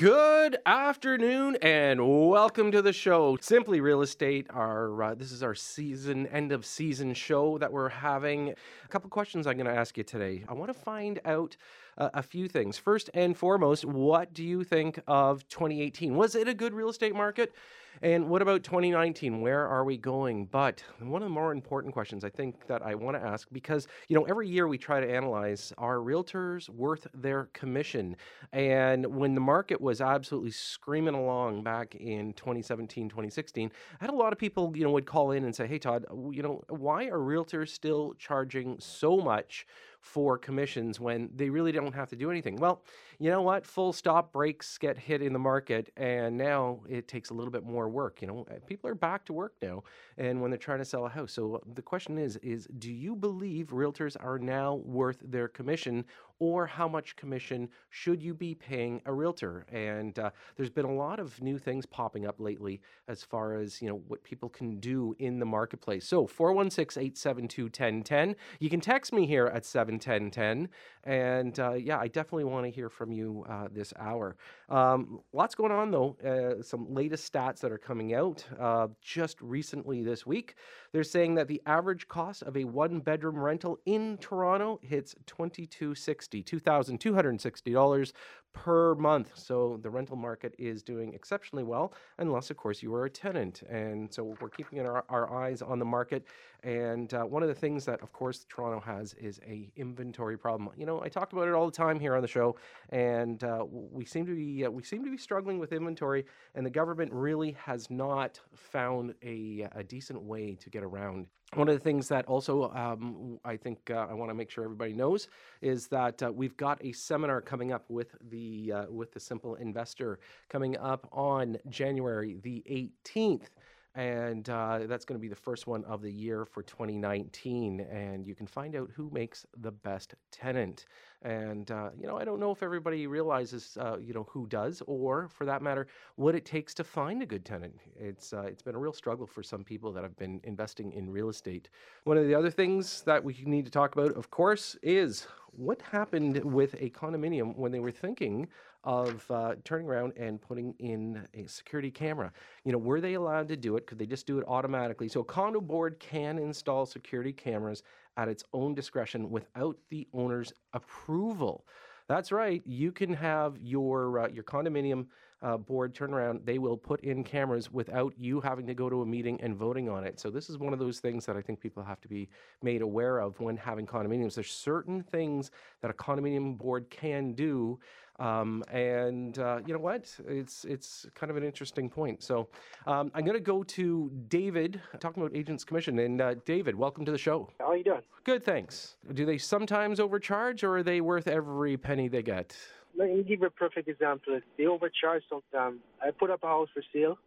Good afternoon and welcome to the show. Simply Real Estate. Our uh, this is our season end of season show that we're having. A couple questions I'm going to ask you today. I want to find out uh, a few things. First and foremost, what do you think of 2018? Was it a good real estate market? And what about 2019? Where are we going? But one of the more important questions I think that I want to ask because, you know, every year we try to analyze are realtors worth their commission? And when the market was absolutely screaming along back in 2017, 2016, I had a lot of people, you know, would call in and say, hey, Todd, you know, why are realtors still charging so much? for commissions when they really don't have to do anything. Well, you know what? Full stop breaks get hit in the market, and now it takes a little bit more work. You know, uh, people are back to work now, and when they're trying to sell a house. So the question is: is do you believe realtors are now worth their commission, or how much commission should you be paying a realtor? And uh, there's been a lot of new things popping up lately as far as you know what people can do in the marketplace. So 416-872-1010. You can text me here at 71010. And uh, yeah, I definitely want to hear from you uh, this hour. Um, lots going on though. Uh, some latest stats that are coming out uh, just recently this week. They're saying that the average cost of a one bedroom rental in Toronto hits 2260 $2,260 per month. So the rental market is doing exceptionally well, unless, of course, you are a tenant. And so we're keeping our, our eyes on the market. And uh, one of the things that, of course, Toronto has is a inventory problem. You know, I talked about it all the time here on the show, and uh, we seem to be uh, we seem to be struggling with inventory, and the government really has not found a, a decent way to get around one of the things that also um, I think uh, I want to make sure everybody knows is that uh, we've got a seminar coming up with the uh, with the Simple Investor coming up on January the 18th and uh, that's going to be the first one of the year for 2019 and you can find out who makes the best tenant. And uh, you know i don't know if everybody realizes uh, you know who does or for that matter what it takes to find a good tenant. It's uh, it's been a real struggle for some people that have been investing in real estate. One of the other things that we need to talk about of course is what happened with a condominium when they were thinking of uh, turning around and putting in a security camera. You know, were they allowed to do it? Could they just do it automatically? So, a condo board can install security cameras at its own discretion without the owner's approval. That's right. You can have your uh, your condominium uh, board turn around. They will put in cameras without you having to go to a meeting and voting on it. So this is one of those things that I think people have to be made aware of when having condominiums. There's certain things that a condominium board can do um, and uh, you know what? It's it's kind of an interesting point. So um, I'm going to go to David talking about Agents Commission. And uh, David, welcome to the show. How are you doing? Good, thanks. Do they sometimes overcharge, or are they worth every penny they get? Let me give you a perfect example. They overcharge sometimes. I put up a house for sale.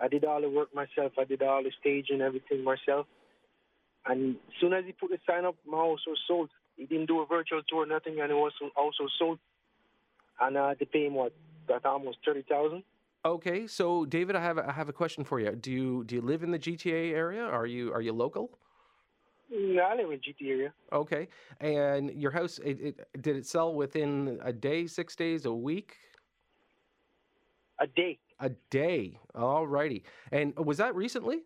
I did all the work myself. I did all the staging, and everything myself. And as soon as he put the sign up, my house was sold. He didn't do a virtual tour, nothing, and it was also sold and uh, they pay him what that almost thirty thousand. Okay, so David, I have a, I have a question for you. Do you do you live in the GTA area? Are you are you local? Yeah, I live in GTA area. Okay, and your house it, it, did it sell within a day, six days, a week? A day. A day. All righty. And was that recently?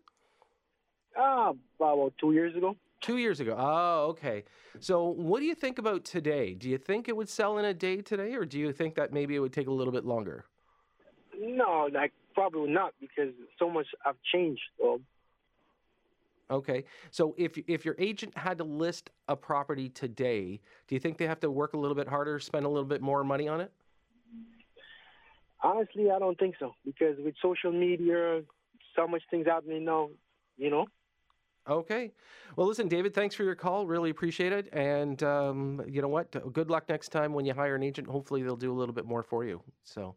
Ah, uh, about two years ago. Two years ago. Oh, okay. So, what do you think about today? Do you think it would sell in a day today, or do you think that maybe it would take a little bit longer? No, like probably not because so much I've changed. So. Okay. So, if if your agent had to list a property today, do you think they have to work a little bit harder, spend a little bit more money on it? Honestly, I don't think so because with social media, so much things happening now. You know. Okay. Well, listen, David, thanks for your call. Really appreciate it. And um, you know what? Good luck next time when you hire an agent. Hopefully, they'll do a little bit more for you. So,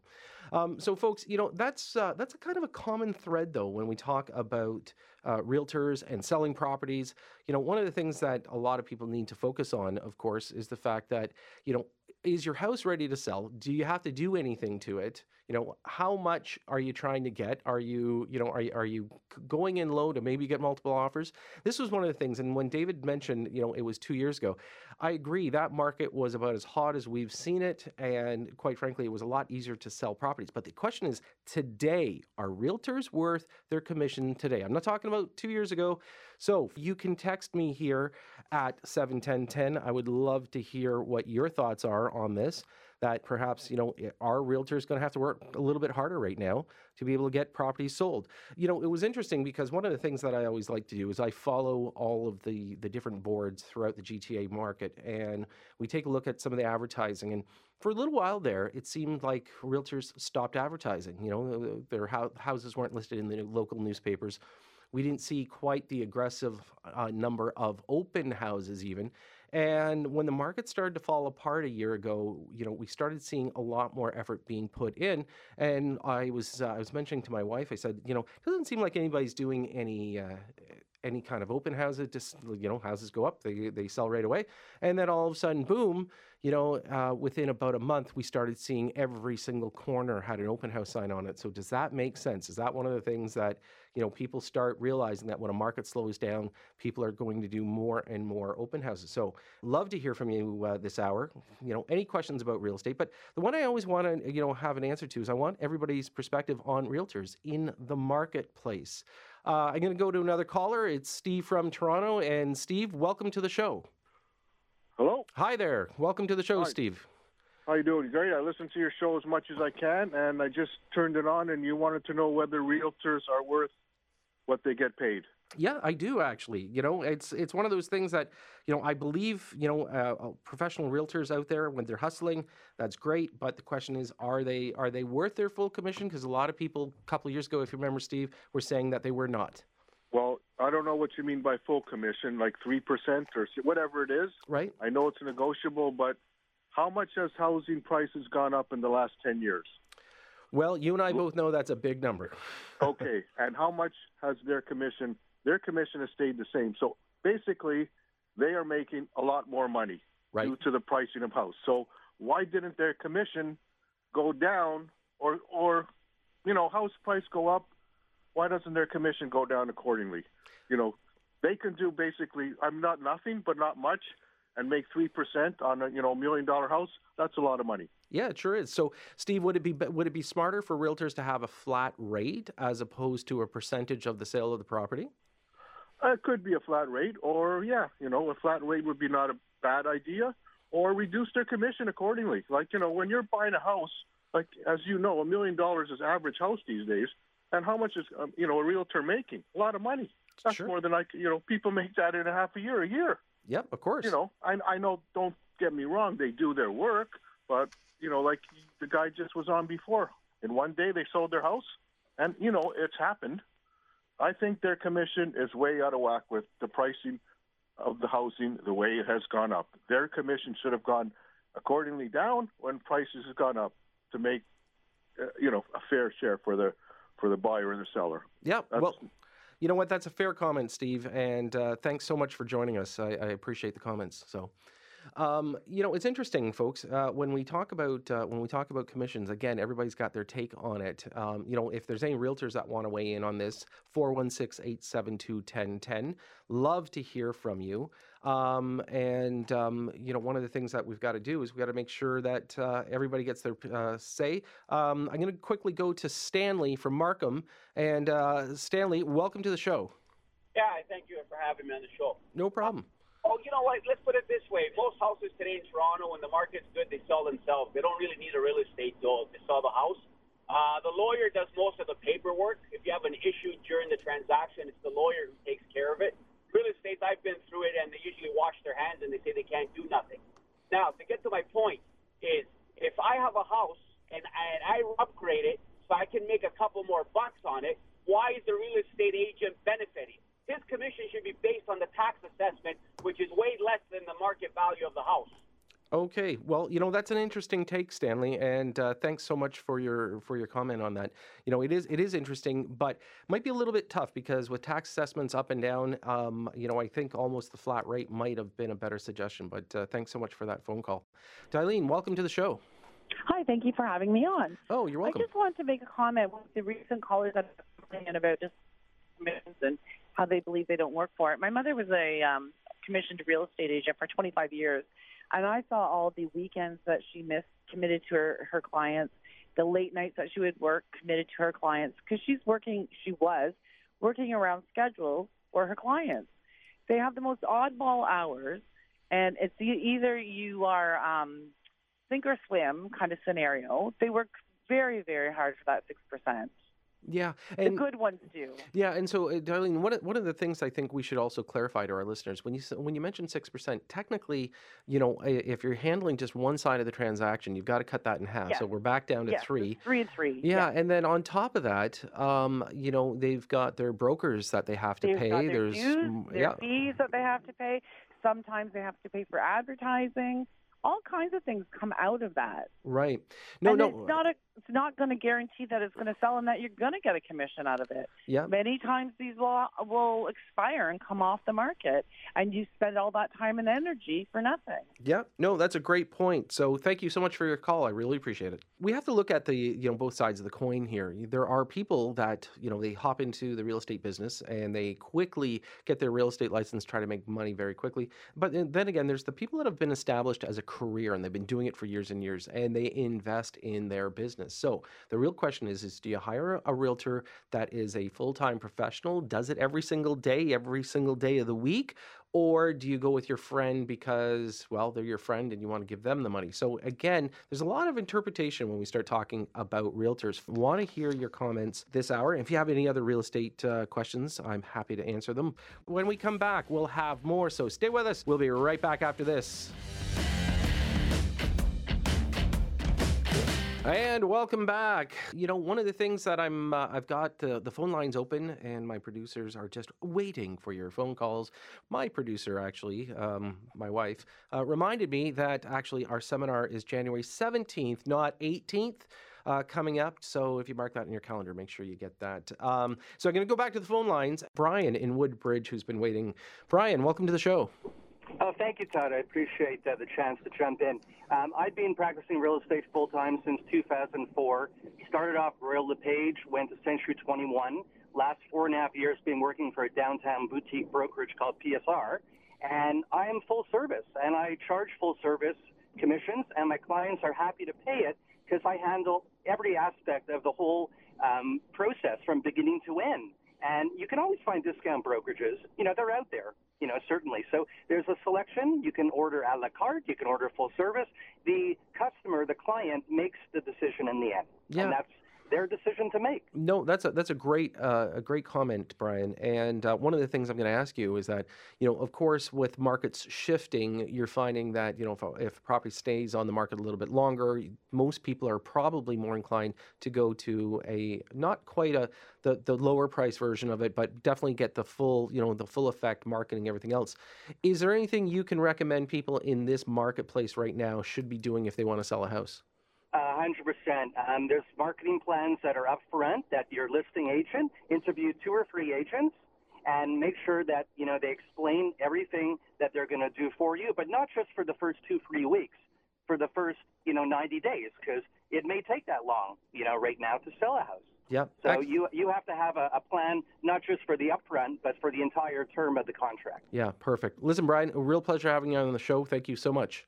um, so folks, you know that's uh, that's a kind of a common thread though when we talk about uh, realtors and selling properties. You know, one of the things that a lot of people need to focus on, of course, is the fact that you know is your house ready to sell? Do you have to do anything to it? You know, how much are you trying to get? Are you, you know, are you, are you going in low to maybe get multiple offers? This was one of the things. And when David mentioned, you know, it was two years ago, I agree that market was about as hot as we've seen it. And quite frankly, it was a lot easier to sell properties. But the question is today, are realtors worth their commission today? I'm not talking about two years ago. So you can text me here at 71010. I would love to hear what your thoughts are on this that perhaps you know our realtors going to have to work a little bit harder right now to be able to get properties sold. You know, it was interesting because one of the things that I always like to do is I follow all of the the different boards throughout the GTA market, and we take a look at some of the advertising. And for a little while there, it seemed like realtors stopped advertising. You know, their houses weren't listed in the local newspapers. We didn't see quite the aggressive uh, number of open houses, even. And when the market started to fall apart a year ago, you know, we started seeing a lot more effort being put in. And I was uh, I was mentioning to my wife, I said, you know, it doesn't seem like anybody's doing any uh, any kind of open houses. Just you know, houses go up, they they sell right away, and then all of a sudden, boom, you know, uh, within about a month, we started seeing every single corner had an open house sign on it. So does that make sense? Is that one of the things that you know people start realizing that when a market slows down, people are going to do more and more open houses? So love to hear from you uh, this hour. You know, any questions about real estate? But the one I always want to you know have an answer to is I want everybody's perspective on realtors in the marketplace. Uh, I'm going to go to another caller. It's Steve from Toronto, and Steve, welcome to the show. Hello. Hi there. Welcome to the show, Hi. Steve. How you doing? Great. I listen to your show as much as I can, and I just turned it on, and you wanted to know whether realtors are worth what they get paid. Yeah, I do actually. You know, it's it's one of those things that you know I believe you know uh, uh professional realtors out there when they're hustling, that's great. But the question is, are they are they worth their full commission? Because a lot of people a couple of years ago, if you remember, Steve, were saying that they were not. Well, I don't know what you mean by full commission, like 3% or whatever it is. Right. I know it's negotiable, but how much has housing prices gone up in the last 10 years? Well, you and I both know that's a big number. okay. And how much has their commission? Their commission has stayed the same. So basically, they are making a lot more money right. due to the pricing of house. So why didn't their commission go down or or you know, house price go up why doesn't their commission go down accordingly? You know, they can do basically, I'm not nothing, but not much, and make three percent on a you know million dollar house. That's a lot of money. Yeah, it sure is. So, Steve, would it be would it be smarter for realtors to have a flat rate as opposed to a percentage of the sale of the property? Uh, it could be a flat rate, or yeah, you know, a flat rate would be not a bad idea, or reduce their commission accordingly. Like you know, when you're buying a house, like as you know, a million dollars is average house these days. And how much is um, you know a realtor making? A lot of money. That's sure. more than I you know people make that in a half a year a year. Yep, of course. You know, I I know. Don't get me wrong. They do their work, but you know, like the guy just was on before. In one day, they sold their house, and you know, it's happened. I think their commission is way out of whack with the pricing of the housing the way it has gone up. Their commission should have gone accordingly down when prices have gone up to make uh, you know a fair share for the for the buyer and the seller. Yeah. That's, well, you know what? That's a fair comment, Steve. And uh, thanks so much for joining us. I, I appreciate the comments. So. Um, you know, it's interesting, folks. Uh, when we talk about uh, when we talk about commissions, again, everybody's got their take on it. Um, you know, if there's any realtors that want to weigh in on this, 416-872-1010. Love to hear from you. Um, and um, you know, one of the things that we've got to do is we've got to make sure that uh, everybody gets their uh, say. Um, I'm going to quickly go to Stanley from Markham, and uh, Stanley, welcome to the show. Yeah, thank you for having me on the show. No problem. Oh, you know what? Let's put it this way: most houses today in Toronto, when the market's good, they sell themselves. They don't really need a real estate deal to sell the house. Uh, the lawyer does most of the paperwork. If you have an issue during the transaction, it's the lawyer who takes care of it. Real estate, I've been through it, and they usually wash their hands and they say they can't do nothing. Now, to get to my point, is if I have a house and, and I upgrade it so I can make a couple more bucks on it, why is the real estate agent benefiting? His commission should be based on the tax assessment, which is way less than the market value of the house. Okay, well, you know that's an interesting take, Stanley, and uh, thanks so much for your for your comment on that. You know, it is it is interesting, but might be a little bit tough because with tax assessments up and down, um, you know, I think almost the flat rate might have been a better suggestion. But uh, thanks so much for that phone call, Darlene. Welcome to the show. Hi, thank you for having me on. Oh, you're welcome. I just wanted to make a comment with the recent callers that are complaining about just commissions and how they believe they don't work for it. My mother was a um, commissioned real estate agent for 25 years, and I saw all the weekends that she missed committed to her, her clients, the late nights that she would work committed to her clients, because she's working, she was working around schedules for her clients. They have the most oddball hours, and it's either you are um, sink or swim kind of scenario. They work very, very hard for that 6%. Yeah, and, The good ones do. yeah, and so, uh, Darlene, one of, one of the things I think we should also clarify to our listeners when you when you mention six percent, technically, you know, if you're handling just one side of the transaction, you've got to cut that in half. Yes. So we're back down to Yes, three. three and three. Yeah, and then on top of that, um, you know, they've got their brokers that they have to They've pay. their There's dues, their yeah, fees that they have to pay. Sometimes they have to pay for advertising. All kinds of things come out of that. right. No, and no. it's not a, it's not going to guarantee that it's going to sell and that you're going to get a commission out of it. yeah, Many times these will will expire and come off the market, and you spend all that time and energy for nothing. yeah. No, that's a great point. So thank you so much for your call. I really appreciate it. We have to look at the you know both sides of the coin here. There are people that you know they hop into the real estate business and they quickly get their real estate license, try to make money very quickly. But then then again, there's the people that have been established as a career and they've been doing it for years and years, and they invest in their business. So the real question is: is do you hire a realtor that is a full time professional, does it every single day, every single day of the week? Or do you go with your friend because, well, they're your friend and you want to give them the money? So, again, there's a lot of interpretation when we start talking about realtors. Want to hear your comments this hour. If you have any other real estate uh, questions, I'm happy to answer them. When we come back, we'll have more. So, stay with us. We'll be right back after this. And welcome back. You know, one of the things that I'm, uh, I've got uh, the phone lines open, and my producers are just waiting for your phone calls. My producer, actually, um, my wife, uh, reminded me that actually our seminar is January 17th, not 18th. Uh, coming up, so if you mark that in your calendar, make sure you get that. Um, so I'm going to go back to the phone lines. Brian in Woodbridge, who's been waiting. Brian, welcome to the show. Oh, thank you, Todd. I appreciate uh, the chance to jump in. Um, I've been practicing real estate full time since 2004. Started off Royal LePage, went to Century 21. Last four and a half years, been working for a downtown boutique brokerage called PSR, and I am full service, and I charge full service commissions, and my clients are happy to pay it because I handle every aspect of the whole um, process from beginning to end. And you can always find discount brokerages. You know, they're out there, you know, certainly. So there's a selection. You can order a la carte. You can order full service. The customer, the client, makes the decision in the end. Yeah. And that's their decision to make. No, that's a that's a great uh, a great comment, Brian. And uh, one of the things I'm going to ask you is that you know, of course, with markets shifting, you're finding that you know if, if property stays on the market a little bit longer, most people are probably more inclined to go to a not quite a the the lower price version of it, but definitely get the full you know the full effect marketing everything else. Is there anything you can recommend people in this marketplace right now should be doing if they want to sell a house? Hundred percent. Um, there's marketing plans that are upfront that your listing agent interview two or three agents and make sure that you know they explain everything that they're going to do for you, but not just for the first two three weeks, for the first you know 90 days because it may take that long you know right now to sell a house. Yep. So you you have to have a, a plan not just for the upfront, but for the entire term of the contract. Yeah, perfect. Listen, Brian, a real pleasure having you on the show. Thank you so much.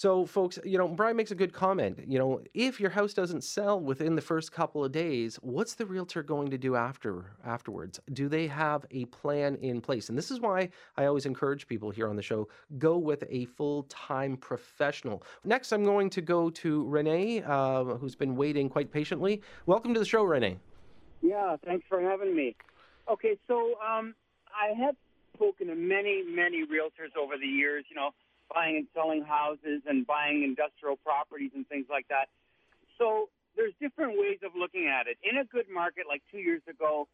So, folks, you know, Brian makes a good comment. You know, if your house doesn't sell within the first couple of days, what's the realtor going to do after afterwards? Do they have a plan in place? And this is why I always encourage people here on the show go with a full-time professional. Next, I'm going to go to Renee, uh, who's been waiting quite patiently. Welcome to the show, Renee. Yeah, thanks for having me. Okay, so um, I have spoken to many, many realtors over the years, you know, buying and selling houses and buying industrial properties and things like that. So there's different ways of looking at it. In a good market like two years ago,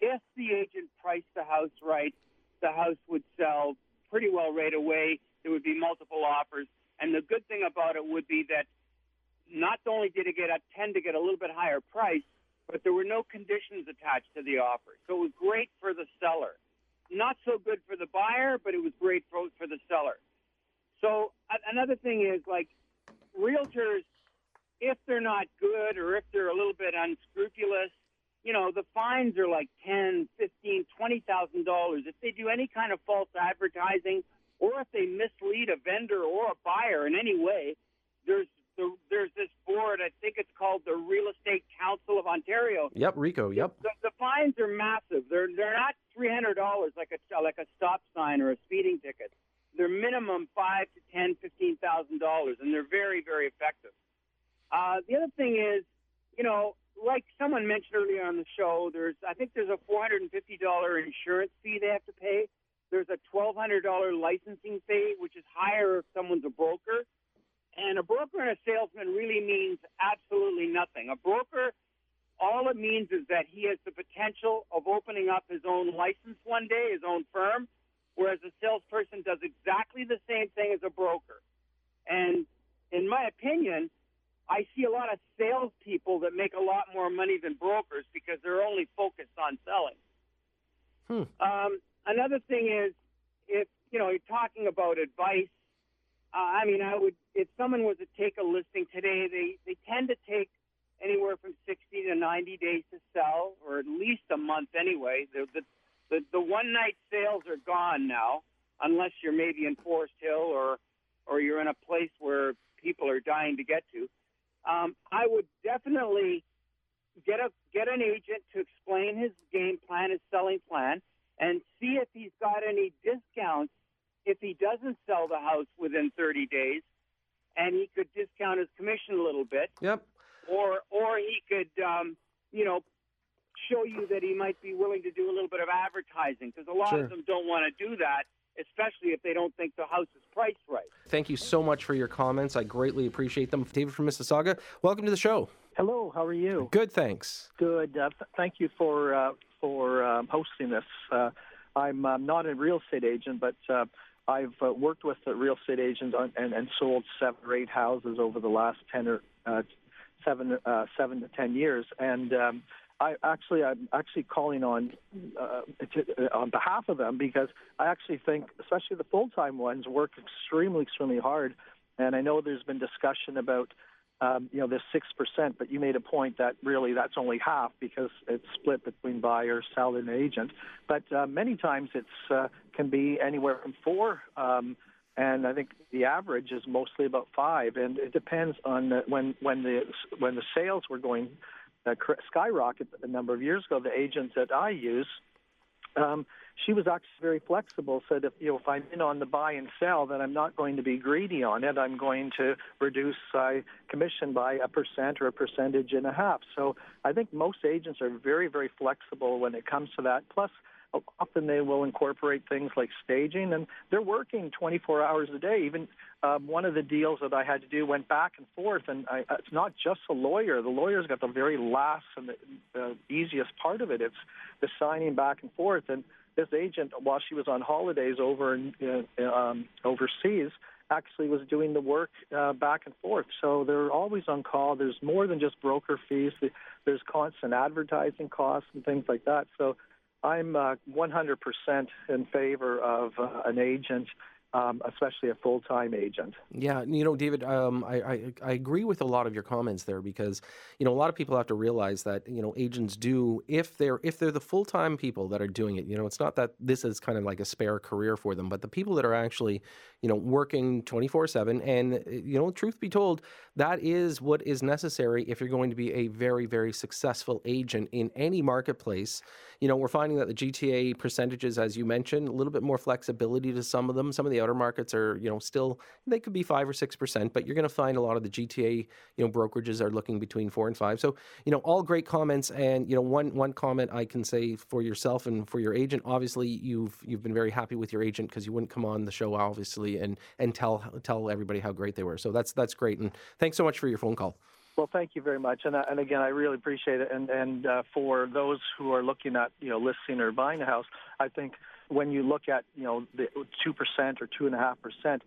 if the agent priced the house right, the house would sell pretty well right away. There would be multiple offers. And the good thing about it would be that not only did it get a tend to get a little bit higher price, but there were no conditions attached to the offer. So it was great for the seller. Not so good for the buyer, but it was great for, for the seller. So another thing is like realtors, if they're not good or if they're a little bit unscrupulous, you know, the fines are like ten, fifteen, twenty thousand dollars. If they do any kind of false advertising or if they mislead a vendor or a buyer in any way, there's the, there's this board. I think it's called the Real Estate Council of Ontario. Yep, RECO. Yep. The, the fines are massive. They're they're not three hundred dollars like a like a stop sign or a speeding ticket. They're minimum five to ten, fifteen thousand dollars, and they're very very effective. Uh, the other thing is, you know, like someone mentioned earlier on the show, there's I think there's a four hundred and fifty dollar insurance fee they have to pay. There's a twelve hundred dollar licensing fee, which is higher if someone's a broker. And a broker and a salesman really means absolutely nothing. A broker, all it means is that he has the potential of opening up his own license one day, his own firm, whereas a salesperson does exactly the same thing as a broker. And in my opinion, I see a lot of salespeople that make a lot more money than brokers because they're only focused on selling. Hmm. Um, another thing is, if you know, you're talking about advice uh, I mean, I would if someone was to take a listing today, they they tend to take anywhere from 60 to 90 days to sell, or at least a month anyway. The the the, the one night sales are gone now, unless you're maybe in Forest Hill or or you're in a place where people are dying to get to. Um, I would definitely get a get an agent to explain his game plan, his selling plan, and see if he's got any discounts if he doesn't sell the house within 30 days, and he could discount his commission a little bit. Yep. Or or he could, um, you know, show you that he might be willing to do a little bit of advertising because a lot Sure. of them don't want to do that, especially if they don't think the house is priced right. Thank you so much for your comments. I greatly appreciate them. David from Mississauga, welcome to the show. Hello, how are you? Good, thanks. Good. Uh, th- thank you for uh, for um, hosting this. Uh, I'm uh, not a real estate agent, but uh, I've uh, worked with a real estate agent on, and, and sold seven or eight houses over the last ten or uh, seven uh, seven to ten years, and um, I actually I'm actually calling on uh, to, uh, on behalf of them because I actually think, especially the full time ones, work extremely extremely hard, and I know there's been discussion about um, you know, this six percent, but you made a point that really that's only half because it's split between buyer, seller, and agent. But uh, many times it's uh, can be anywhere from four, um, and I think the average is mostly about five. And it depends on uh, when when the when the sales were going uh, skyrocket a number of years ago. The agent that I use. Um, she was actually very flexible. Said if you know if I'm in on the buy and sell, then I'm not going to be greedy on it. I'm going to reduce my commission by a percent or a percentage and a half. So I think most agents are very very flexible when it comes to that. Plus. Often they will incorporate things like staging, and they're working 24 hours a day. Even um, one of the deals that I had to do went back and forth, and I, it's not just the lawyer. The lawyer's got the very last and the, the easiest part of it. It's the signing back and forth, and this agent, while she was on holidays over in, uh, um, overseas, actually was doing the work uh, back and forth. So they're always on call. There's more than just broker fees. There's constant advertising costs and things like that. So I'm uh, 100% in favor of uh, an agent um, especially a full time agent. Yeah, you know, David, um, I, I, I agree with a lot of your comments there because you know a lot of people have to realize that you know agents do if they're if they're the full time people that are doing it. You know, it's not that this is kind of like a spare career for them, but the people that are actually you know working twenty four seven. And you know, truth be told, that is what is necessary if you're going to be a very very successful agent in any marketplace. You know, we're finding that the GTA percentages, as you mentioned, a little bit more flexibility to some of them. Some of the outer markets are, you know, still they could be five or six percent, but you're going to find a lot of the GTA, you know, brokerages are looking between four and five. So, you know, all great comments. And you know, one one comment I can say for yourself and for your agent, obviously you've you've been very happy with your agent because you wouldn't come on the show, obviously, and and tell tell everybody how great they were. So that's that's great. And thanks so much for your phone call. Well, thank you very much, and uh, and again, I really appreciate it. And and uh, for those who are looking at you know listing or buying a house, I think when you look at you know the two percent or two and a half percent,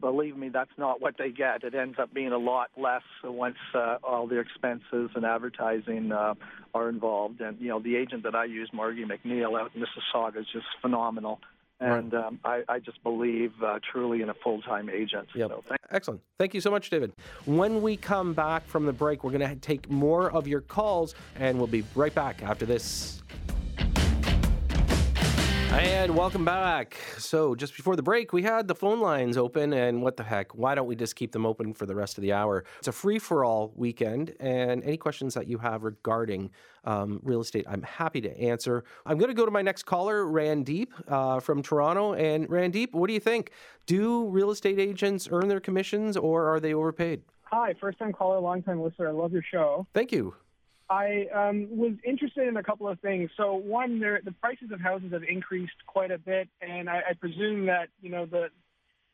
believe me, that's not what they get. It ends up being a lot less once uh, all the expenses and advertising uh, are involved. And you know, the agent that I use, Margie McNeil out in Mississauga, is just phenomenal. And um, I, I, just believe uh, truly in a full time agent. Yep. So thank- Excellent. Thank you so much, David. When we come back from the break, we're going to take more of your calls, and we'll be right back after this. And welcome back. So, just before the break, we had the phone lines open, and what the heck? Why don't we just keep them open for the rest of the hour? It's a free for all weekend, and any questions that you have regarding um, real estate, I'm happy to answer. I'm going to go to my next caller, Randeep uh, from Toronto. And Randeep, what do you think? Do real estate agents earn their commissions, or are they overpaid? Hi, first time caller, long time listener. I love your show. Thank you. I um, was interested in a couple of things. So one, the prices of houses have increased quite a bit, and I, I presume that you know the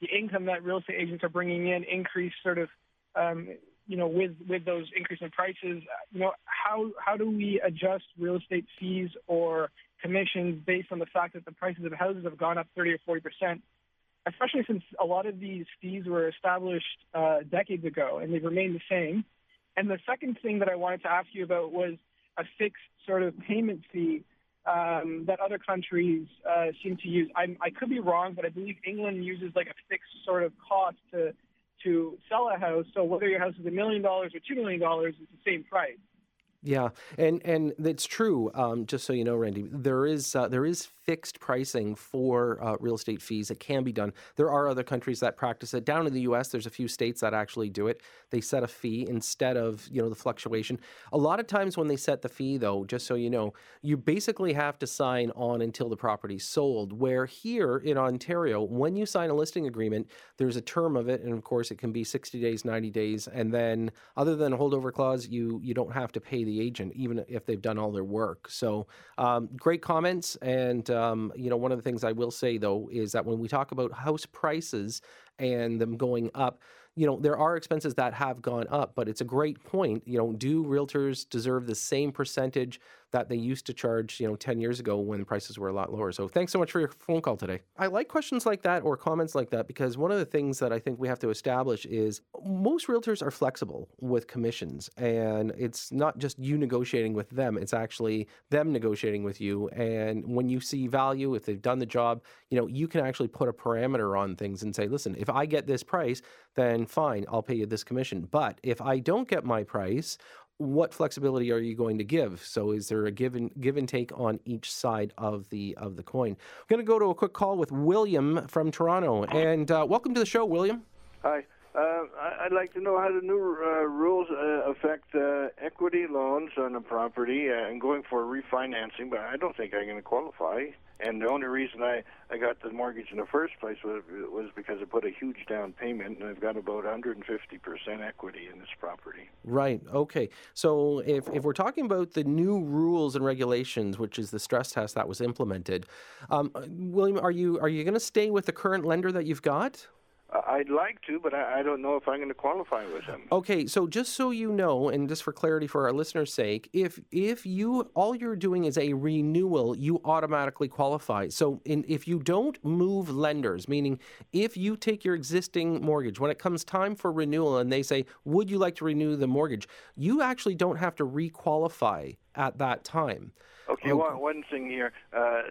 the income that real estate agents are bringing in increased sort of um, you know with with those increase in prices. You know how how do we adjust real estate fees or commissions based on the fact that the prices of houses have gone up 30 or 40 percent? Especially since a lot of these fees were established uh, decades ago and they've remained the same. And the second thing that I wanted to ask you about was a fixed sort of payment fee um, that other countries uh, seem to use. I'm, I could be wrong, but I believe England uses like a fixed sort of cost to to sell a house. So whether your house is a million dollars or two million dollars, it's the same price. Yeah, and and it's true. Um, just so you know, Randy, there is uh, there is fixed pricing for uh, real estate fees. It can be done. There are other countries that practice it. Down in the U.S., there's a few states that actually do it. They set a fee instead of you know the fluctuation. A lot of times when they set the fee, though, just so you know, you basically have to sign on until the property's sold. Where here in Ontario, when you sign a listing agreement, there's a term of it, and of course it can be 60 days, 90 days, and then other than a holdover clause, you you don't have to pay the agent, even if they've done all their work. So, um, great comments. And, um, you know, one of the things I will say, though, is that when we talk about house prices and them going up, you know, there are expenses that have gone up, but it's a great point. You know, do realtors deserve the same percentage that they used to charge, you know, 10 years ago when prices were a lot lower? So thanks so much for your phone call today. I like questions like that or comments like that because one of the things that I think we have to establish is most realtors are flexible with commissions and it's not just you negotiating with them, it's actually them negotiating with you. And when you see value, if they've done the job, you know, you can actually put a parameter on things and say, listen, if I get this price, then fine, I'll pay you this commission. But if I don't get my price, what flexibility are you going to give? So is there a give and give and take on each side of the of the coin? I'm going to go to a quick call with William from Toronto, and uh, welcome to the show, William. Hi. Uh, I'd like to know how the new uh, rules uh, affect uh, equity loans on a property uh, and going for refinancing, but I don't think I'm going to qualify. And the only reason I, I got the mortgage in the first place was, was because I put a huge down payment, and I've got about 150% equity in this property. Right. Okay. So if, if we're talking about the new rules and regulations, which is the stress test that was implemented, um, William, are you are you going to stay with the current lender that you've got? I'd like to, but I, don't know if I'm going to qualify with him. Okay, so just so you know, and just for clarity for our listeners' sake, if if you all you're doing is a renewal, you automatically qualify. So in, if you don't move lenders, meaning if you take your existing mortgage, when it comes time for renewal and they say, "Would you like to renew the mortgage?" you actually don't have to requalify at that time. Okay, One, one thing here. Uh,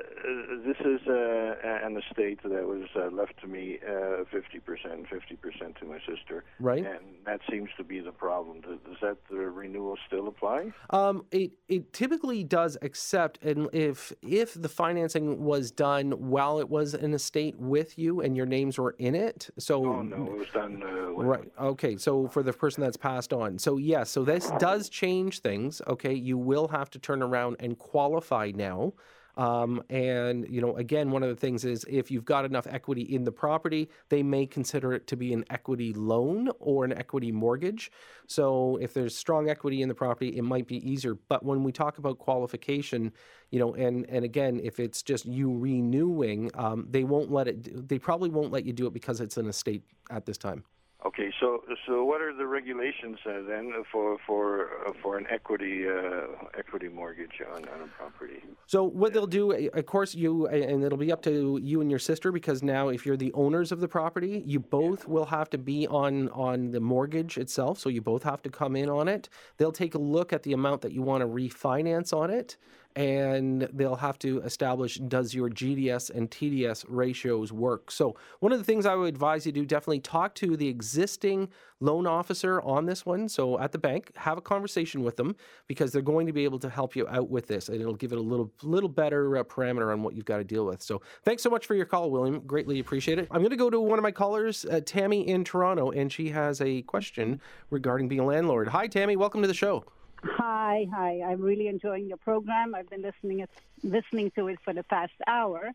this is uh, an estate that was uh, left to me uh, 50%, 50% to my sister. Right. And that seems to be the problem. Does that the renewal still apply? Um, it it typically does, except and if if the financing was done while it was an estate with you and your names were in it. So oh no, it was done. Uh, right. Okay. So for the person that's passed on. So yes. So this does change things. Okay. You will have to turn around and qualify qualify now. Um, and you know, again, one of the things is if you've got enough equity in the property, they may consider it to be an equity loan or an equity mortgage. So if there's strong equity in the property, it might be easier. But when we talk about qualification, you know, and and again, if it's just you renewing, um, they won't let it. They probably won't let you do it because it's an estate at this time. Okay, so so what are the regulations uh, then for for uh, for an equity uh, equity mortgage on, on a property? So what they'll do, of course, you and it'll be up to you and your sister because now, if you're the owners of the property, you both will have to be on on the mortgage itself. So you both have to come in on it. They'll take a look at the amount that you want to refinance on it, and they'll have to establish does your GDS and TDS ratios work. So one of the things I would advise you to do definitely talk to the existing loan officer on this one. So at the bank, have a conversation with them because they're going to be able to help you out with this, and it'll give it a little little better uh, parameter on what you've got to deal with. So thanks so much for your call, William. Greatly appreciate it. I'm going to go to one of my callers, uh, Tammy in Toronto, and she has a question regarding being a landlord. Hi, Tammy. Welcome to the show. Hi, hi. I'm really enjoying your program. I've been listening it, listening to it for the past hour,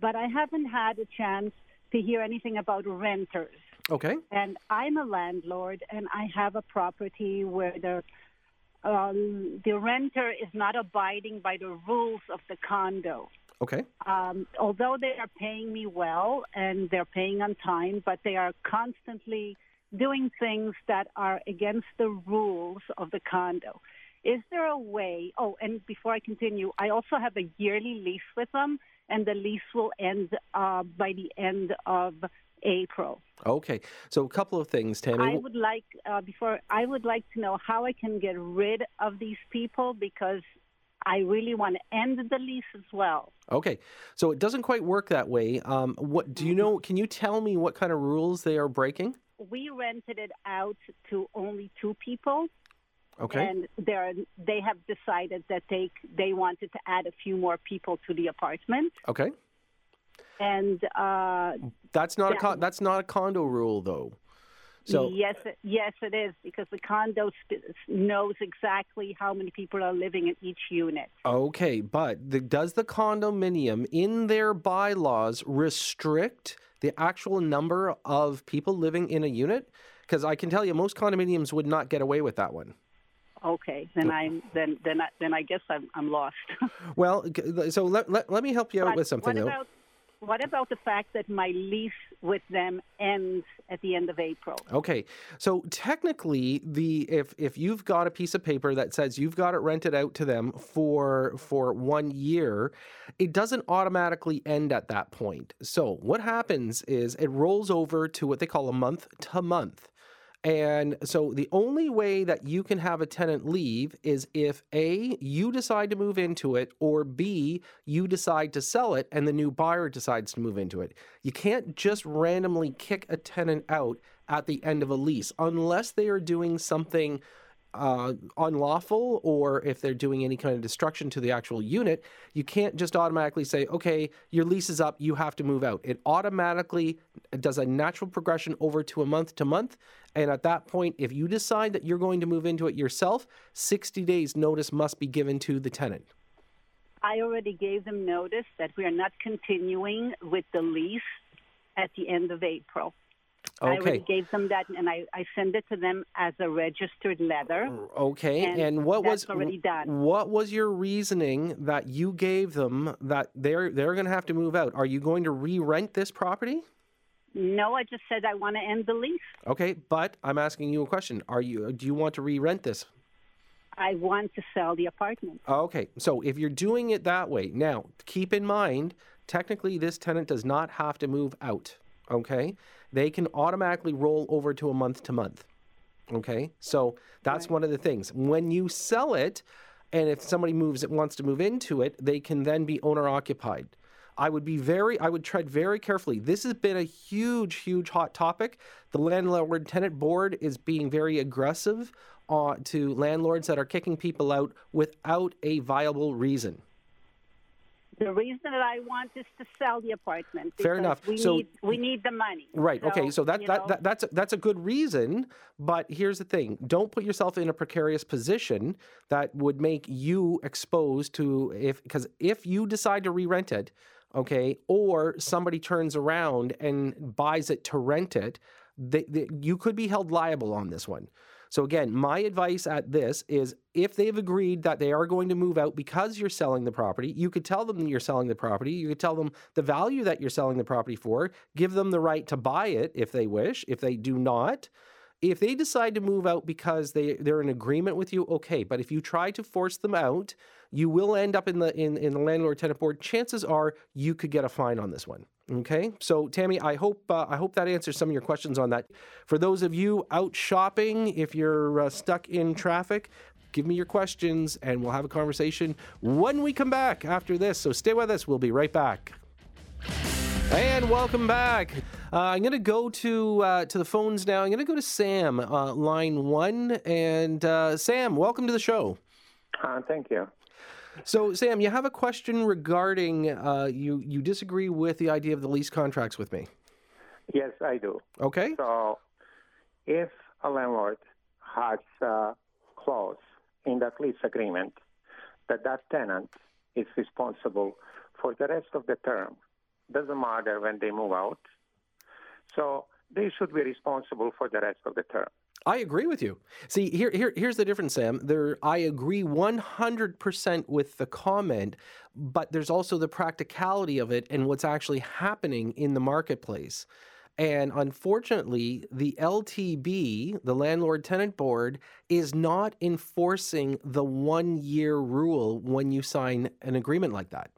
but I haven't had a chance to hear anything about renters. Okay. And I'm a landlord, and I have a property where the um, the renter is not abiding by the rules of the condo. Okay. Um, although they are paying me well and they're paying on time, but they are constantly doing things that are against the rules of the condo. Is there a way? Oh, and before I continue, I also have a yearly lease with them, and the lease will end uh, by the end of April. Okay. So a couple of things, Tammy. I would like uh, before I would like to know how I can get rid of these people because I really want to end the lease as well. Okay, so it doesn't quite work that way. Um, what do you know? Can you tell me what kind of rules they are breaking? We rented it out to only two people. Okay. And they're, they have decided that they they wanted to add a few more people to the apartment. Okay. And uh, That's not a con- that's not a condo rule though. So yes, it- yes, it is because the condo sp- knows exactly how many people are living in each unit. okay, but the, does the condominium in their bylaws restrict the actual number of people living in a unit? Because I can tell you, most condominiums would not get away with that one. Okay, then I'm then then I, then I guess I'm I'm lost. Well, so let, let, let me help you out But with something what though. about what about the fact that my lease with them ends at the end of April? Okay, so technically, the if if you've got a piece of paper that says you've got it rented out to them for for one year, it doesn't automatically end at that point. So what happens is it rolls over to what they call a month to month. And so the only way that you can have a tenant leave is if A, you decide to move into it, or B, you decide to sell it and the new buyer decides to move into it. You can't just randomly kick a tenant out at the end of a lease unless they are doing something uh, unlawful or if they're doing any kind of destruction to the actual unit, you can't just automatically say, okay, your lease is up, you have to move out. It automatically does a natural progression over to a month to month. And at that point, if you decide that you're going to move into it yourself, 60 days notice must be given to the tenant. I already gave them notice that we are not continuing with the lease at the end of April. I already gave them that, and I, I send it to them as a registered letter. Okay, and, And what was already done. what was your reasoning that you gave them that they're they're going to have to move out? Are you going to re-rent this property? No, I just said I want to end the lease. Okay, but I'm asking you a question. Are you do you want to re-rent this? I want to sell the apartment. Okay, so if you're doing it that way, now keep in mind, technically this tenant does not have to move out. Okay, they can automatically roll over to a month to month. Okay, so that's one of the things. When you sell it, and if somebody moves it wants to move into it, they can then be owner occupied. I would be very, I would tread very carefully. This has been a huge, huge hot topic. The landlord tenant board is being very aggressive uh, to landlords that are kicking people out without a viable reason. The reason that I want is to sell the apartment. Fair enough. We So- need we need the money. Right. okay. So that, that, that that's that's a good reason, but here's the thing: don't put yourself in a precarious position that would make you exposed to if because if you decide to re-rent it, okay, or somebody turns around and buys it to rent it, they, they, you could be held liable on this one. So again, my advice at this is if they've agreed that they are going to move out because you're selling the property, you could tell them that you're selling the property. You could tell them the value that you're selling the property for, give them the right to buy it if they wish. If they do not, if they decide to move out because they they're in agreement with you, okay. But if you try to force them out, you will end up in the in, in the landlord tenant board. Chances are you could get a fine on this one. Okay, so Tammy, I hope uh, I hope that answers some of your questions on that. For those of you out shopping, if you're uh, stuck in traffic, give me your questions and we'll have a conversation when we come back after this. So stay with us. We'll be right back. And welcome back. Uh, I'm going to go to uh, to the phones now. I'm going to go to Sam, uh, line one, and uh, Sam, welcome to the show. Uh, thank you. So, Sam, you have a question regarding uh, you. You disagree with the idea of the lease contracts with me. Yes, I do. Okay. So, if a landlord has a clause in that lease agreement that that tenant is responsible for the rest of the term, doesn't matter when they move out. So they should be responsible for the rest of the term. I agree with you. See, here, here, here's the difference, Sam. There, I agree 100% with the comment, but there's also the practicality of it and what's actually happening in the marketplace. And unfortunately, the LTB, the Landlord Tenant Board, is not enforcing the one year rule when you sign an agreement like that.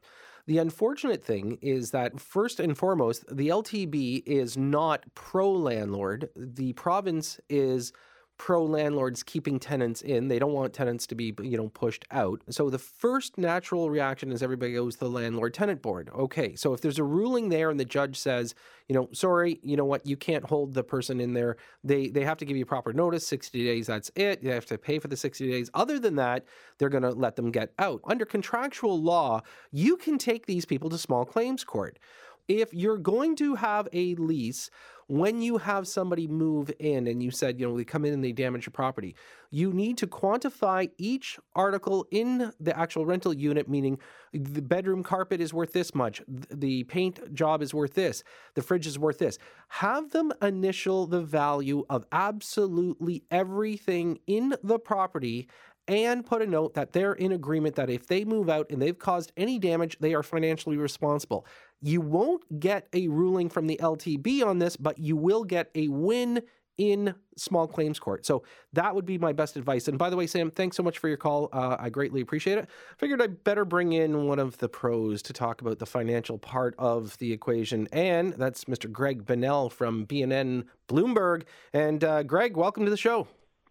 The unfortunate thing is that, first and foremost, the LTB is not pro landlord. The province is pro landlords keeping tenants in. They don't want tenants to be, you know, pushed out. So the first natural reaction is everybody goes to the landlord tenant board. Okay, so if there's a ruling there and the judge says, you know, sorry, you know what, you can't hold the person in there. They they have to give you proper notice, 60 days, that's it. You have to pay for the 60 days. Other than that, they're going to let them get out. Under contractual law, you can take these people to small claims court. If you're going to have a lease when you have somebody move in and you said, you know, they come in and they damage your property, you need to quantify each article in the actual rental unit, meaning the bedroom carpet is worth this much, the paint job is worth this, the fridge is worth this. Have them initial the value of absolutely everything in the property and put a note that they're in agreement that if they move out and they've caused any damage, they are financially responsible. You won't get a ruling from the LTB on this, but you will get a win in small claims court. So that would be my best advice. And by the way, Sam, thanks so much for your call. Uh, I greatly appreciate it. Figured I'd better bring in one of the pros to talk about the financial part of the equation, and that's Mr. Greg Bonnell from BNN Bloomberg. And uh, Greg, welcome to the show.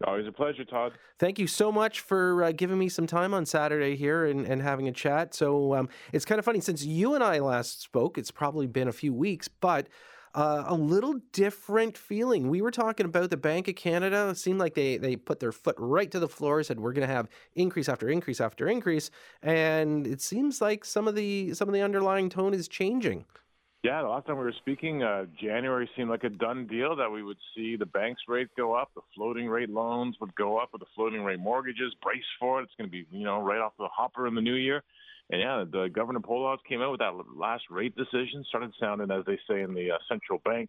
Always a pleasure, Todd. Thank you so much for uh, giving me some time on Saturday here and, and having a chat. So um, it's kind of funny since you and I last spoke, it's probably been a few weeks, but uh, a little different feeling. We were talking about the Bank of Canada. It seemed like they, they put their foot right to the floor, said we're going to have increase after increase after increase, and it seems like some of the some of the underlying tone is changing. Yeah, the last time we were speaking, uh, January seemed like a done deal that we would see the bank's rate go up, the floating rate loans would go up, with the floating rate mortgages. Brace for it. It's going to be, you know, right off the hopper in the new year. And yeah, the Governor Poloz came out with that last rate decision, started sounding, as they say in the uh, central bank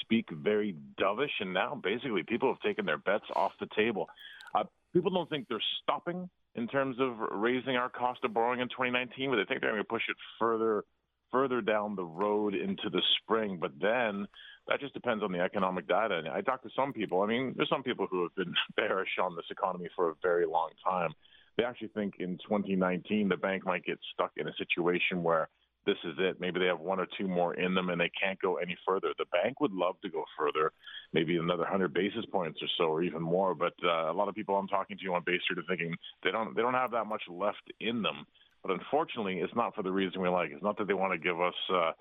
speak, very dovish. And now basically people have taken their bets off the table. Uh, people don't think they're stopping in terms of raising our cost of borrowing in 2019, but they think they're going to push it further further down the road into the spring. But then that just depends on the economic data. And I talked to some people. I mean, there's some people who have been bearish on this economy for a very long time. They actually think in 2019 the bank might get stuck in a situation where this is it. Maybe they have one or two more in them and they can't go any further. The bank would love to go further, maybe another 100 basis points or so, or even more. But uh, a lot of people I'm talking to on Bay Street are thinking they don't they don't have that much left in them. But unfortunately, it's not for the reason we like. It's not that they want to give us, uh,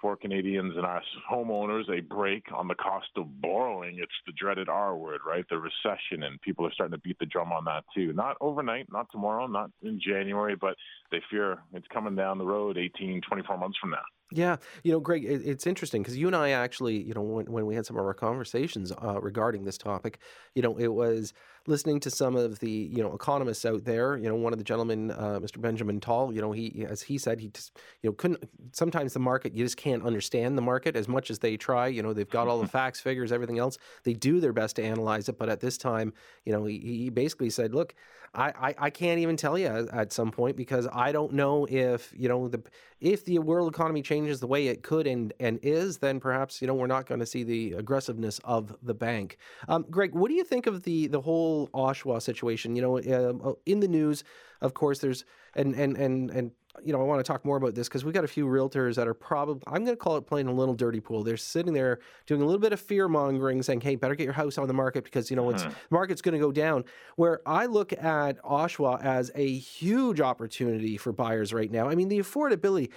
poor Canadians and us homeowners, a break on the cost of borrowing. It's the dreaded R word, right? The recession, and people are starting to beat the drum on that too. Not overnight, not tomorrow, not in January, but they fear it's coming down the road 18, 24 months from now. Yeah, you know, Greg, it, it's interesting because you and I actually, you know, when, when we had some of our conversations uh, regarding this topic, you know, it was listening to some of the, you know, economists out there. You know, one of the gentlemen, uh, Mr. Benjamin Tal, you know, he, as he said, he just, you know, couldn't. Sometimes the market, you just can't understand the market as much as they try. You know, they've got all the facts, figures, everything else. They do their best to analyze it, but at this time, you know, he, he basically said, look, I, I, I can't even tell you at, at some point because I don't know if you know the if the world economy changes the way it could and and is, then perhaps you know we're not going to see the aggressiveness of the bank. Um, Greg, what do you think of the the whole Oshawa situation? You know, uh, in the news, of course, there's and and and and you know, I want to talk more about this because we got a few realtors that are probably, I'm going to call it playing a little dirty pool. They're sitting there doing a little bit of fear mongering, saying, hey, better get your house on the market because, you know, it's, Mhm. the market's going to go down. Where I look at Oshawa as a huge opportunity for buyers right now. I mean, the affordability,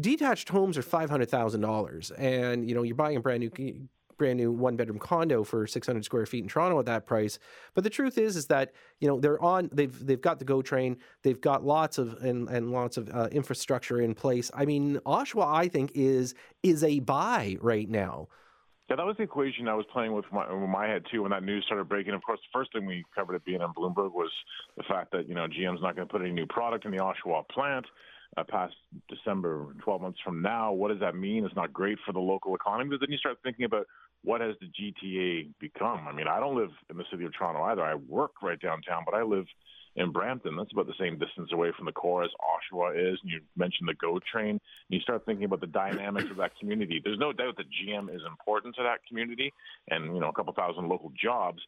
detached homes are $500,000 and, you know, you're buying a brand new brand new one bedroom condo for 600 square feet in Toronto at that price. But the truth is, is that you know they're on. They've they've got the GO train. They've got lots of and, and lots of uh, infrastructure in place. I mean, Oshawa, I think is is a buy right now. Yeah, that was the equation I was playing with my, with my head too when that news started breaking. Of course, the first thing we covered at BNN Bloomberg was the fact that you know GM's not going to put any new product in the Oshawa plant uh, past December, 12 months from now. What does that mean? It's not great for the local economy. But then you start thinking about what has the GTA become. I mean, I don't live in the city of Toronto either. I work right downtown, but I live in Brampton. That's about the same distance away from the core as Oshawa is. And you mentioned the GO train. And you start thinking about the dynamics of that community. There's no doubt that GM is important to that community and, you know, a couple thousand local jobs.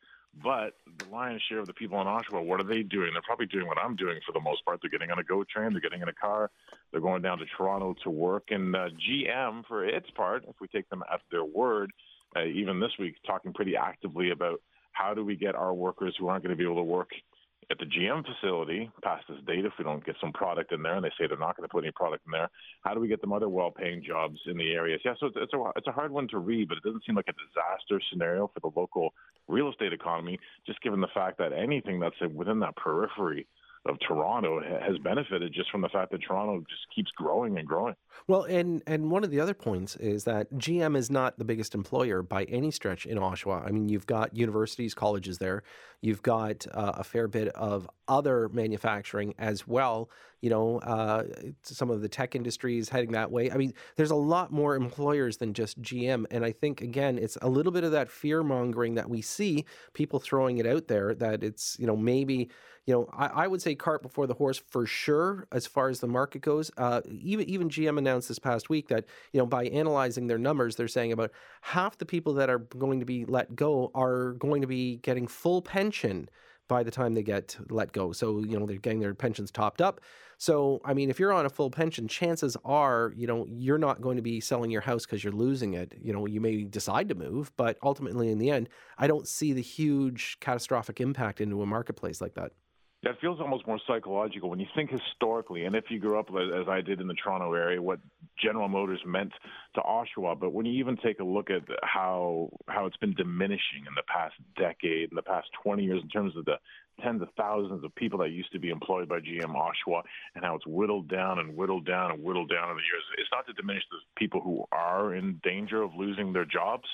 But the lion's share of the people in Oshawa, what are they doing? They're probably doing what I'm doing for the most part. They're getting on a GO train, they're getting in a car, they're going down to Toronto to work. And uh, GM, for its part, if we take them at their word, uh, even this week, talking pretty actively about how do we get our workers who aren't going to be able to work at the GM facility past this date if we don't get some product in there, and they say they're not going to put any product in there. How do we get them other well-paying jobs in the areas? Yeah, so it's, it's a it's a hard one to read, but it doesn't seem like a disaster scenario for the local real estate economy, just given the fact that anything that's within that periphery of Toronto has benefited just from the fact that Toronto just keeps growing and growing. Well, and and one of the other points is that GM is not the biggest employer by any stretch in Oshawa. I mean, you've got universities, colleges there. You've got uh, a fair bit of other manufacturing as well. You know, uh, some of the tech industries heading that way. I mean, there's a lot more employers than just GM, and I think again, it's a little bit of that fear mongering that we see people throwing it out there that it's you know maybe you know, I, I would say cart before the horse for sure as far as the market goes. Uh, even even GM announced this past week that you know by analyzing their numbers, they're saying about half the people that are going to be let go are going to be getting full pension by the time they get let go. So you know they're getting their pensions topped up. So I mean, if you're on a full pension, chances are you know you're not going to be selling your house because you're losing it. You know, you may decide to move, but ultimately in the end, I don't see the huge catastrophic impact into a marketplace like that. It feels almost more psychological when you think historically, and if you grew up uh, as I did in the Toronto area, what General Motors meant to Oshawa. But when you even take a look at how how it's been diminishing in the past decade, in the past 20 years, in terms of the tens of thousands of people that used to be employed by GM Oshawa, and how it's whittled down and whittled down and whittled down in the years. It's not to diminish the people who are in danger of losing their jobs.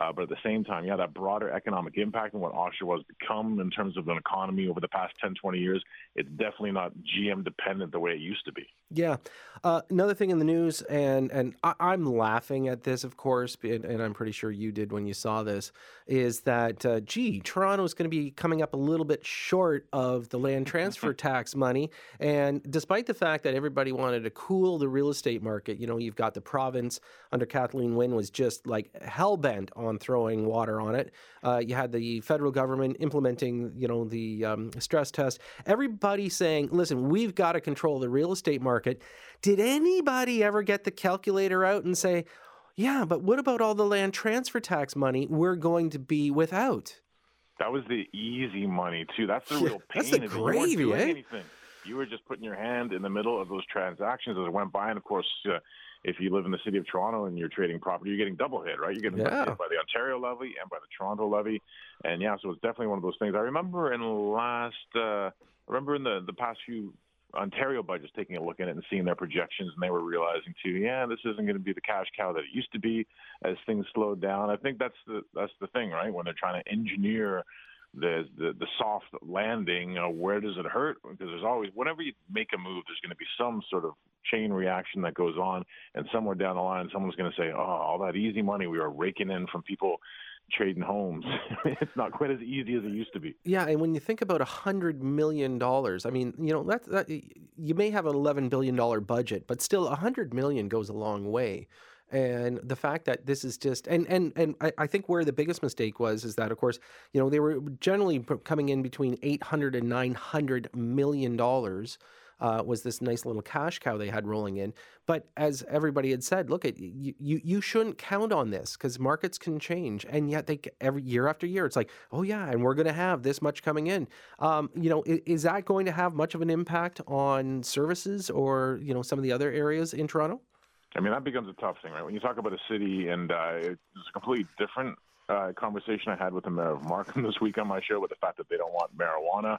Uh, but at the same time, yeah, that broader economic impact and what Oshawa has become in terms of an economy over the past 10, 20 years, it's definitely not GM dependent the way it used to be. Yeah. Uh, another thing in the news, and and I, I'm laughing at this, of course, and, and I'm pretty sure you did when you saw this, is that uh, gee, Toronto is going to be coming up a little bit short of the land transfer tax money, and despite the fact that everybody wanted to cool the real estate market, you know, you've got the province under Kathleen Wynne was just like hell bent on throwing water on it. Uh, you had the federal government implementing, you know, the um, stress test. Everybody saying, listen, we've got to control the real estate market. Did anybody ever get the calculator out and say, yeah, but what about all the land transfer tax money we're going to be without? That was the easy money too. That's the real pain. that's the is you gravy, eh? anything. You were just putting your hand in the middle of those transactions as it went by. And of course, uh, if you live in the city of Toronto and you're trading property, you're getting double hit, right? You're getting Yeah. hit by the Ontario levy and by the Toronto levy. And yeah, so it's definitely one of those things. I remember in the last, uh, I remember in the the past few Ontario budget's taking a look at it and seeing their projections, and they were realizing too, yeah, this isn't going to be the cash cow that it used to be as things slowed down. I think that's the that's the thing, right? When they're trying to engineer the the, the soft landing, uh, where does it hurt? Because there's always whenever you make a move, there's going to be some sort of chain reaction that goes on, and somewhere down the line, someone's going to say, "Oh, all that easy money we were raking in from people." trading homes. it's not quite as easy as it used to be. Yeah, and when you think about a hundred million dollars, I mean, you know, that, that you may have an eleven billion dollar budget, but still, a hundred million goes a long way. And the fact that this is just and and and I, think where the biggest mistake was is that of course you know they were generally coming in between 800 and 900 million dollars uh, was this nice little cash cow they had rolling in. But as everybody had said, look, at you, you, you shouldn't count on this because markets can change, and yet they every year after year, it's like, oh yeah, and we're going to have this much coming in. Um, you know, is, is that going to have much of an impact on services or you know some of the other areas in Toronto? I mean, that becomes a tough thing, right? When you talk about a city and uh, it's a completely different uh, conversation I had with the mayor of Markham this week on my show with the fact that they don't want marijuana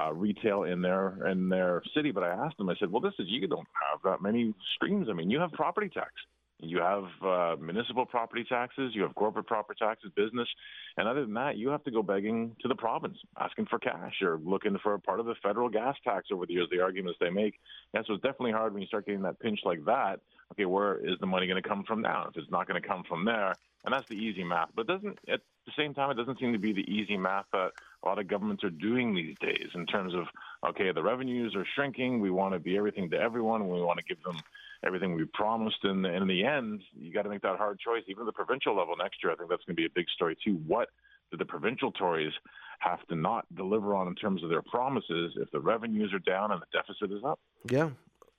uh, retail in their in their city. But I asked them, I said, "Well, this is you don't have that many streams. I mean, you have property tax." You have uh, municipal property taxes, you have corporate property taxes, business, and other than that, you have to go begging to the province, asking for cash or looking for a part of the federal gas tax over the years. The arguments they make, and so it's definitely hard when you start getting that pinch like that. Okay, where is the money going to come from now? If it's not going to come from there, and that's the easy math. But doesn't at the same time, it doesn't seem to be the easy math that a lot of governments are doing these days in terms of okay, the revenues are shrinking. We want to be everything to everyone. We want to give them everything we promised. And in the end, you got to make that hard choice. Even at the provincial level next year, I think that's going to be a big story too. What do the provincial Tories have to not deliver on in terms of their promises if the revenues are down and the deficit is up? Yeah.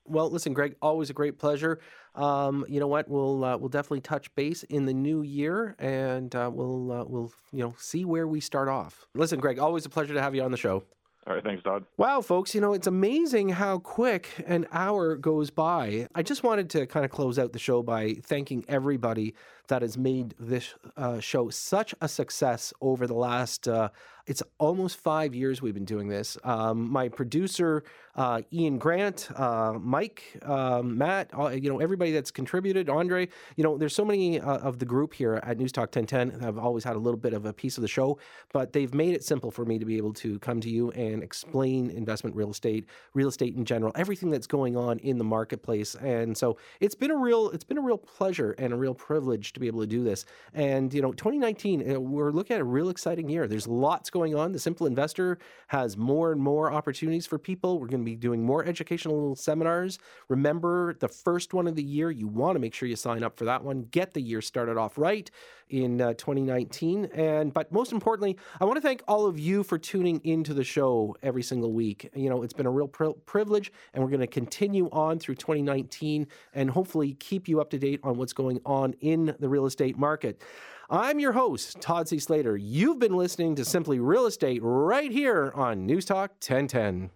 Well, listen, Greg, always a great pleasure. Um, you know what? We'll uh, we'll definitely touch base in the new year, and uh, we'll uh, we'll you know see where we start off. Listen, Greg, always a pleasure to have you on the show. All right, thanks, Todd. Wow, folks, you know, it's amazing how quick an hour goes by. I just wanted to kind of close out the show by thanking everybody that has made this uh, show such a success over the last uh, it's almost five years we've been doing this. Um, my producer, uh, Ian Grant, uh, Mike, um, Matt, uh, you know, everybody that's contributed, Andre, you know, there's so many uh, of the group here at News Talk 1010 have always had a little bit of a piece of the show, but they've made it simple for me to be able to come to you and explain investment real estate, real estate in general, everything that's going on in the marketplace. And so it's been a real, it's been a real pleasure and a real privilege to be able to do this. And, you know, 2019, uh, we're looking at a real exciting year. There's lots going on. The Simple Investor has more and more opportunities for people. We're going to be doing more educational seminars. Remember, the first one of the year, you want to make sure you sign up for that one. Get the year started off right in uh, 2019. And but most importantly, I want to thank all of you for tuning into the show every single week. You know, it's been a real pri- privilege, and we're going to continue on through 2019 and hopefully keep you up to date on what's going on in the real estate market. I'm your host, Todd C. Slater. You've been listening to Simply Real Estate right here on News Talk 1010.